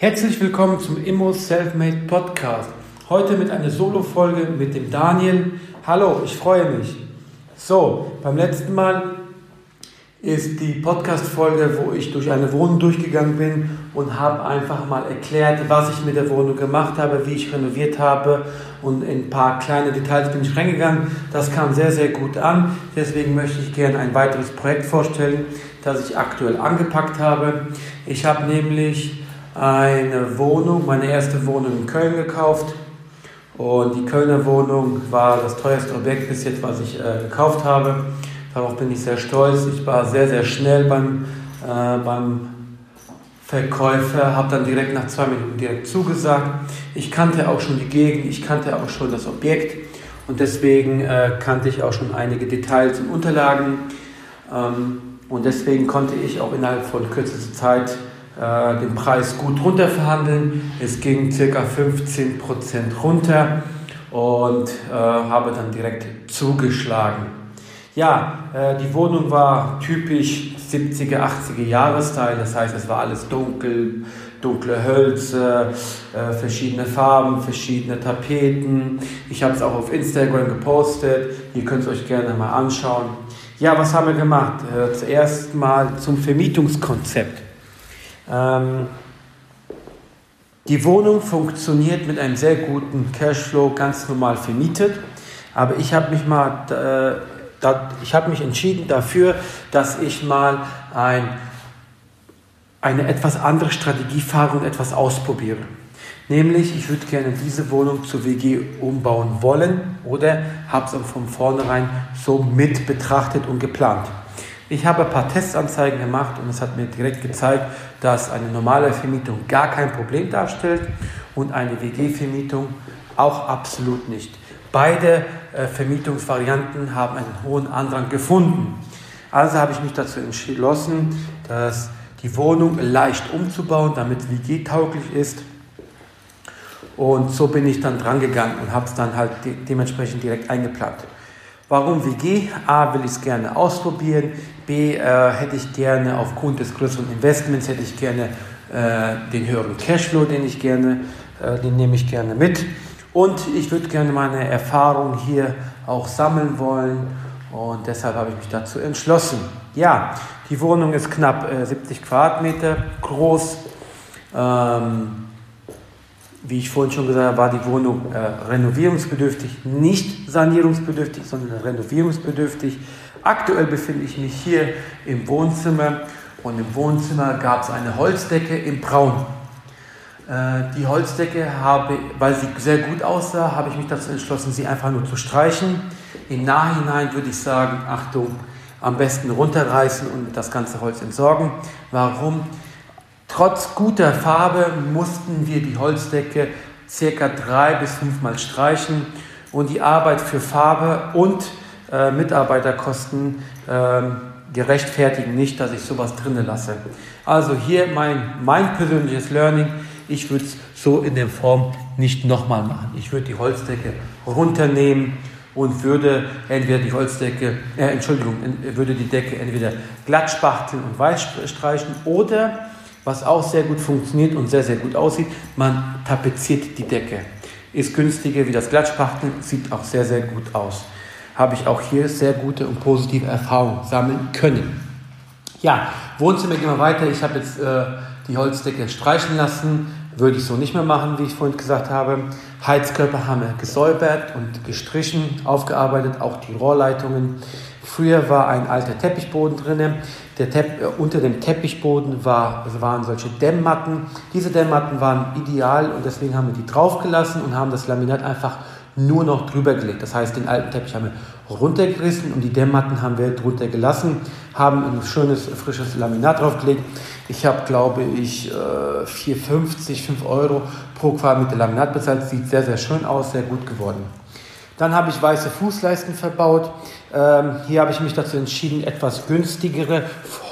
Herzlich willkommen zum Immo Selfmade Podcast. Heute mit einer Solo-Folge mit dem Daniel. Hallo, ich freue mich. So, beim letzten Mal ist die Podcast-Folge, wo ich durch eine Wohnung durchgegangen bin und habe einfach mal erklärt, was ich mit der Wohnung gemacht habe, wie ich renoviert habe und in ein paar kleine Details bin ich reingegangen. Das kam sehr, sehr gut an. Deswegen möchte ich gerne ein weiteres Projekt vorstellen, das ich aktuell angepackt habe. Ich habe nämlich eine Wohnung, meine erste Wohnung in Köln gekauft. Und die Kölner Wohnung war das teuerste Objekt bis jetzt, was ich äh, gekauft habe. Darauf bin ich sehr stolz. Ich war sehr, sehr schnell beim, äh, beim Verkäufer, habe dann direkt nach zwei Minuten direkt zugesagt. Ich kannte auch schon die Gegend, ich kannte auch schon das Objekt und deswegen äh, kannte ich auch schon einige Details und Unterlagen. Ähm, und deswegen konnte ich auch innerhalb von kürzester Zeit äh, den Preis gut runter verhandeln. Es ging ca. 15% runter und äh, habe dann direkt zugeschlagen. Ja, äh, die Wohnung war typisch 70er, 80er Jahresteil, das heißt, es war alles dunkel, dunkle Hölzer, äh, verschiedene Farben, verschiedene Tapeten. Ich habe es auch auf Instagram gepostet, ihr könnt es euch gerne mal anschauen. Ja, was haben wir gemacht? Äh, zuerst mal zum Vermietungskonzept. Ähm, die Wohnung funktioniert mit einem sehr guten Cashflow ganz normal vermietet, aber ich habe mich mal äh, da, ich habe mich entschieden dafür, dass ich mal ein, eine etwas andere Strategie fahre und etwas ausprobiere. Nämlich, ich würde gerne diese Wohnung zur WG umbauen wollen oder habe es von vornherein so mit betrachtet und geplant. Ich habe ein paar Testanzeigen gemacht und es hat mir direkt gezeigt, dass eine normale Vermietung gar kein Problem darstellt und eine WG-Vermietung auch absolut nicht. Beide äh, Vermietungsvarianten haben einen hohen Andrang gefunden. Also habe ich mich dazu entschlossen, dass die Wohnung leicht umzubauen, damit WG-tauglich ist. Und so bin ich dann dran gegangen und habe es dann halt de dementsprechend direkt eingeplant. Warum WG? A, will ich es gerne ausprobieren. B, äh, hätte ich gerne aufgrund des größeren Investments, hätte ich gerne äh, den höheren Cashflow, den ich gerne, äh, den nehme ich gerne mit. Und ich würde gerne meine Erfahrung hier auch sammeln wollen und deshalb habe ich mich dazu entschlossen. Ja, die Wohnung ist knapp 70 äh, Quadratmeter groß. Ähm, wie ich vorhin schon gesagt habe, war die Wohnung äh, renovierungsbedürftig, nicht sanierungsbedürftig, sondern renovierungsbedürftig. Aktuell befinde ich mich hier im Wohnzimmer und im Wohnzimmer gab es eine Holzdecke in Braun. Äh, die Holzdecke habe, weil sie sehr gut aussah, habe ich mich dazu entschlossen, sie einfach nur zu streichen. Im Nachhinein würde ich sagen, Achtung, am besten runterreißen und das ganze Holz entsorgen. Warum? Trotz guter Farbe mussten wir die Holzdecke circa drei bis fünfmal streichen und die Arbeit für Farbe und äh, Mitarbeiterkosten äh, gerechtfertigen nicht, dass ich sowas drinnen lasse. Also hier mein, mein persönliches Learning, ich würde es so in der Form nicht nochmal machen. Ich würde die Holzdecke runternehmen und würde entweder die Holzdecke, äh, Entschuldigung, würde die Decke entweder glatt spachteln und weiß streichen oder was auch sehr gut funktioniert und sehr, sehr gut aussieht, man tapeziert die Decke. Ist günstiger wie das Glattspachteln, sieht auch sehr, sehr gut aus. Habe ich auch hier sehr gute und positive Erfahrungen sammeln können. Ja, Wohnzimmer gehen wir weiter. Ich habe jetzt äh, die Holzdecke streichen lassen. Würde ich so nicht mehr machen, wie ich vorhin gesagt habe. Heizkörper haben wir gesäubert und gestrichen, aufgearbeitet, auch die Rohrleitungen. Früher war ein alter Teppichboden drin. Der Tepp, äh, unter dem Teppichboden war, waren solche Dämmmatten. Diese Dämmmatten waren ideal und deswegen haben wir die draufgelassen und haben das Laminat einfach nur noch drüber gelegt. Das heißt, den alten Teppich haben wir runtergerissen und die Dämmmatten haben wir drunter gelassen, haben ein schönes frisches Laminat draufgelegt. Ich habe, glaube ich, 4,50, äh, 5 Euro pro Quadratmeter Laminat bezahlt. Sieht sehr, sehr schön aus, sehr gut geworden. Dann habe ich weiße Fußleisten verbaut. Ähm, hier habe ich mich dazu entschieden, etwas günstigere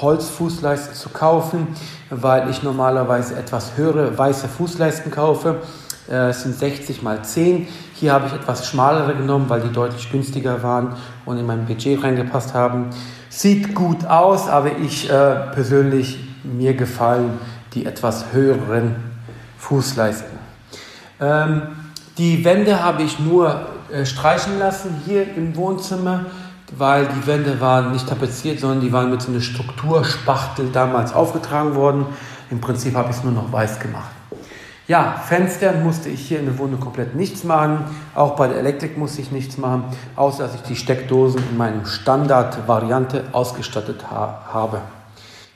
Holzfußleisten zu kaufen, weil ich normalerweise etwas höhere weiße Fußleisten kaufe. Äh, es sind 60 mal 10. Hier habe ich etwas schmalere genommen, weil die deutlich günstiger waren und in mein Budget reingepasst haben. Sieht gut aus, aber ich äh, persönlich, mir gefallen die etwas höheren Fußleisten. Ähm, die Wände habe ich nur äh, streichen lassen hier im Wohnzimmer, weil die Wände waren nicht tapeziert, sondern die waren mit so einer Strukturspachtel damals aufgetragen worden. Im Prinzip habe ich es nur noch weiß gemacht. Ja, Fenstern musste ich hier in der Wohnung komplett nichts machen. Auch bei der Elektrik musste ich nichts machen, außer dass ich die Steckdosen in meinem Standardvariante ausgestattet ha habe.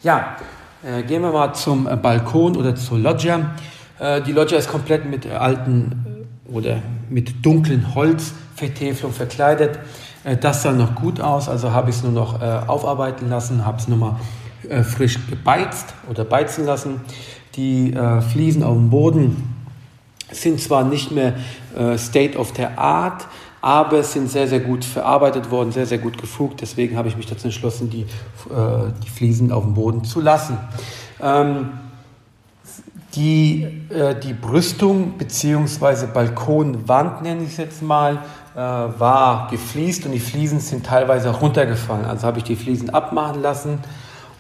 Ja, äh, gehen wir mal zum äh, Balkon oder zur Loggia. Äh, die Loggia ist komplett mit alten äh, oder mit dunklen Holzvertäfelung verkleidet. Äh, das sah noch gut aus, also habe ich es nur noch äh, aufarbeiten lassen, habe es nochmal frisch gebeizt oder beizen lassen. Die äh, Fliesen auf dem Boden sind zwar nicht mehr äh, State of the Art, aber sind sehr, sehr gut verarbeitet worden, sehr, sehr gut gefugt. Deswegen habe ich mich dazu entschlossen, die, äh, die Fliesen auf dem Boden zu lassen. Ähm, die, äh, die Brüstung bzw. Balkonwand, nenne ich es jetzt mal, äh, war gefliest und die Fliesen sind teilweise runtergefallen. Also habe ich die Fliesen abmachen lassen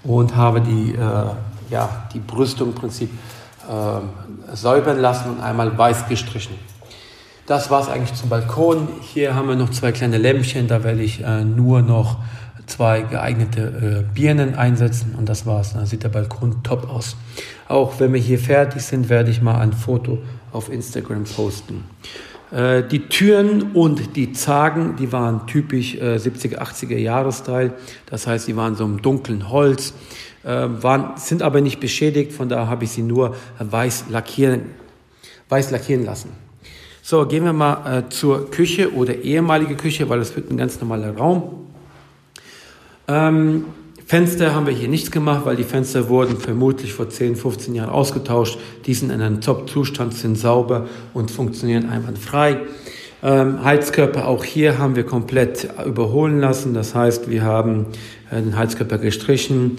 und habe die äh, ja, die Brüstung im Prinzip äh, säubern lassen und einmal weiß gestrichen. Das war es eigentlich zum Balkon. Hier haben wir noch zwei kleine Lämpchen, da werde ich äh, nur noch zwei geeignete äh, Birnen einsetzen und das war's. Dann sieht der Balkon top aus. Auch wenn wir hier fertig sind, werde ich mal ein Foto auf Instagram posten. Äh, die Türen und die Zagen, die waren typisch 70er, 80er Jahresteil. Das heißt, die waren so im dunklen Holz. Ähm, waren, sind aber nicht beschädigt, von daher habe ich sie nur weiß lackieren, weiß lackieren lassen. So, gehen wir mal äh, zur Küche oder ehemalige Küche, weil es wird ein ganz normaler Raum. Ähm, Fenster haben wir hier nichts gemacht, weil die Fenster wurden vermutlich vor 10, 15 Jahren ausgetauscht. Die sind in einem Top-Zustand, sind sauber und funktionieren einwandfrei. Ähm, Heizkörper auch hier haben wir komplett überholen lassen. Das heißt, wir haben äh, den Heizkörper gestrichen,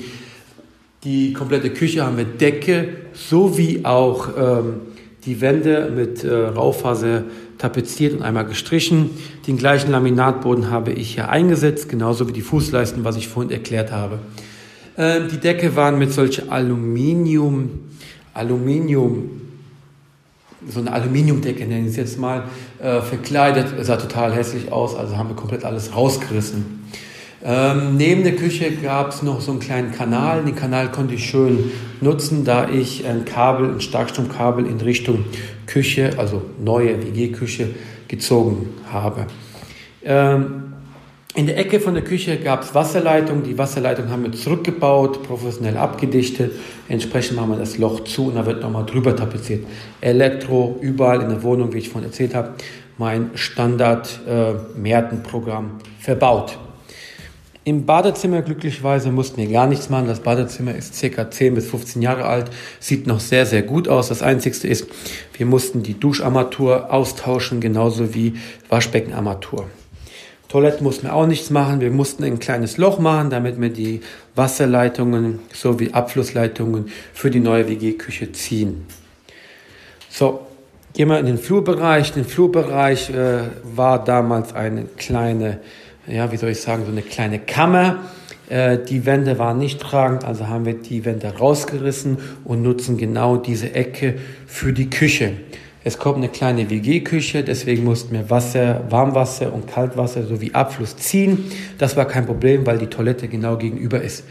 die komplette Küche haben wir Decke sowie auch ähm, die Wände mit äh, Raufaser tapeziert und einmal gestrichen. Den gleichen Laminatboden habe ich hier eingesetzt, genauso wie die Fußleisten, was ich vorhin erklärt habe. Ähm, die Decke waren mit solch Aluminium, Aluminium, so eine Aluminiumdecke nenne ich es jetzt mal, äh, verkleidet. Sah total hässlich aus, also haben wir komplett alles rausgerissen. Ähm, neben der Küche gab es noch so einen kleinen Kanal. Den Kanal konnte ich schön nutzen, da ich ein Kabel, ein Starkstromkabel in Richtung Küche, also neue WG-Küche, gezogen habe. Ähm, in der Ecke von der Küche gab es Wasserleitung. Die Wasserleitung haben wir zurückgebaut, professionell abgedichtet. Entsprechend machen wir das Loch zu und da wird nochmal drüber tapeziert. Elektro überall in der Wohnung, wie ich vorhin erzählt habe, mein Standard-Merten-Programm äh, verbaut. Im Badezimmer glücklicherweise mussten wir gar nichts machen. Das Badezimmer ist circa 10 bis 15 Jahre alt, sieht noch sehr, sehr gut aus. Das Einzige ist, wir mussten die Duscharmatur austauschen, genauso wie Waschbeckenarmatur. Toilette mussten wir auch nichts machen. Wir mussten ein kleines Loch machen, damit wir die Wasserleitungen sowie Abflussleitungen für die neue WG-Küche ziehen. So, gehen wir in den Flurbereich. Den Flurbereich äh, war damals eine kleine ja, wie soll ich sagen, so eine kleine Kammer. Äh, die Wände waren nicht tragend, also haben wir die Wände rausgerissen und nutzen genau diese Ecke für die Küche. Es kommt eine kleine WG-Küche, deswegen mussten wir Wasser, Warmwasser und Kaltwasser sowie Abfluss ziehen. Das war kein Problem, weil die Toilette genau gegenüber ist.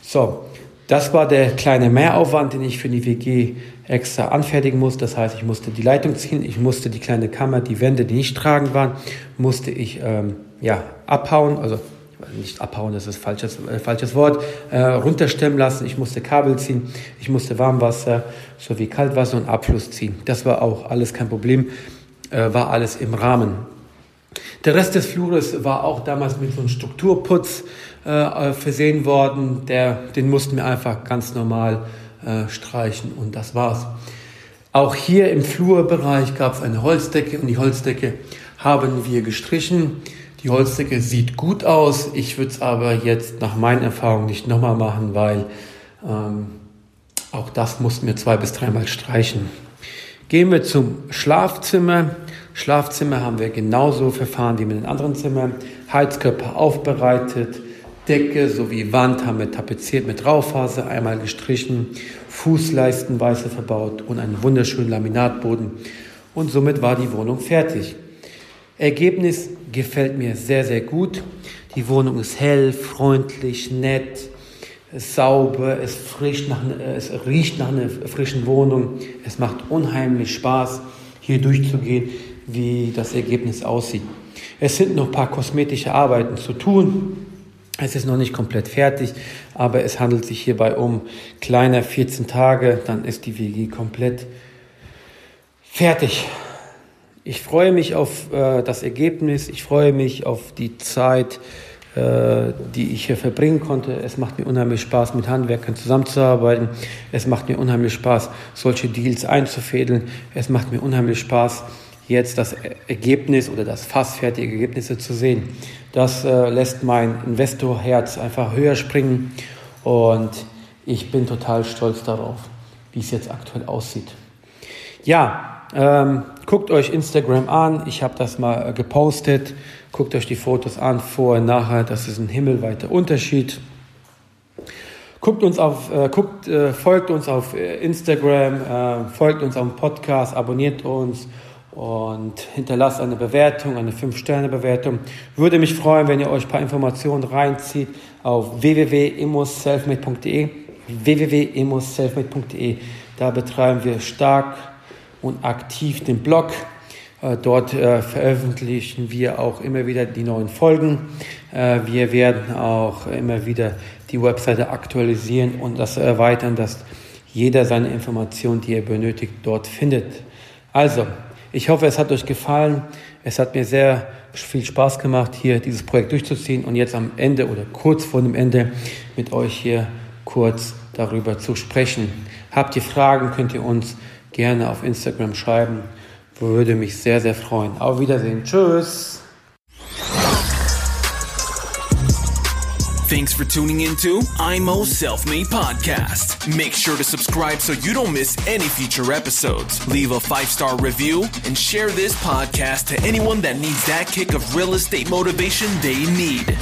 So, das war der kleine Mehraufwand, den ich für die WG extra anfertigen musste. Das heißt, ich musste die Leitung ziehen, ich musste die kleine Kammer, die Wände, die nicht tragend waren, musste ich ähm, ja, abhauen, also nicht abhauen, das ist falsches, äh, falsches Wort, äh, runterstemmen lassen. Ich musste Kabel ziehen, ich musste Warmwasser sowie Kaltwasser und Abfluss ziehen. Das war auch alles kein Problem, äh, war alles im Rahmen. Der Rest des Flures war auch damals mit so einem Strukturputz äh, versehen worden. Der, den mussten wir einfach ganz normal äh, streichen und das war's. Auch hier im Flurbereich gab es eine Holzdecke und die Holzdecke haben wir gestrichen. Die Holzdecke sieht gut aus. Ich würde es aber jetzt nach meinen Erfahrungen nicht nochmal machen, weil ähm, auch das mussten wir zwei bis dreimal streichen. Gehen wir zum Schlafzimmer. Schlafzimmer haben wir genauso verfahren wie mit den anderen Zimmern. Heizkörper aufbereitet, Decke sowie Wand haben wir tapeziert mit Raufaser, einmal gestrichen, Fußleisten weiße verbaut und einen wunderschönen Laminatboden. Und somit war die Wohnung fertig. Ergebnis gefällt mir sehr, sehr gut. Die Wohnung ist hell, freundlich, nett, sauber, es, frisch nach, es riecht nach einer frischen Wohnung. Es macht unheimlich Spaß, hier durchzugehen, wie das Ergebnis aussieht. Es sind noch ein paar kosmetische Arbeiten zu tun. Es ist noch nicht komplett fertig, aber es handelt sich hierbei um kleiner 14 Tage, dann ist die WG komplett fertig. Ich freue mich auf äh, das Ergebnis, ich freue mich auf die Zeit, äh, die ich hier verbringen konnte. Es macht mir unheimlich Spaß, mit Handwerkern zusammenzuarbeiten. Es macht mir unheimlich Spaß, solche Deals einzufädeln. Es macht mir unheimlich Spaß, jetzt das Ergebnis oder das fast fertige Ergebnisse zu sehen. Das äh, lässt mein Investorherz einfach höher springen und ich bin total stolz darauf, wie es jetzt aktuell aussieht. Ja, ähm, guckt euch Instagram an. Ich habe das mal äh, gepostet. Guckt euch die Fotos an, vorher, nachher. Das ist ein himmelweiter Unterschied. Guckt uns auf, äh, guckt, äh, folgt uns auf äh, Instagram, äh, folgt uns auf dem Podcast, abonniert uns und hinterlasst eine Bewertung, eine 5-Sterne-Bewertung. Würde mich freuen, wenn ihr euch ein paar Informationen reinzieht auf www.imosselfmade.de www.imosselfmade.de Da betreiben wir stark und aktiv den Blog. Äh, dort äh, veröffentlichen wir auch immer wieder die neuen Folgen. Äh, wir werden auch immer wieder die Webseite aktualisieren und das erweitern, dass jeder seine Informationen, die er benötigt, dort findet. Also, ich hoffe, es hat euch gefallen. Es hat mir sehr viel Spaß gemacht, hier dieses Projekt durchzuziehen und jetzt am Ende oder kurz vor dem Ende mit euch hier kurz darüber zu sprechen. Habt ihr Fragen, könnt ihr uns gerne auf Instagram schreiben. Würde mich sehr, sehr freuen. Auf Wiedersehen. Tschüss. Thanks for tuning into IMO Self Made Podcast. Make sure to subscribe so you don't miss any future episodes. Leave a five star review and share this podcast to anyone that needs that kick of real estate motivation they need.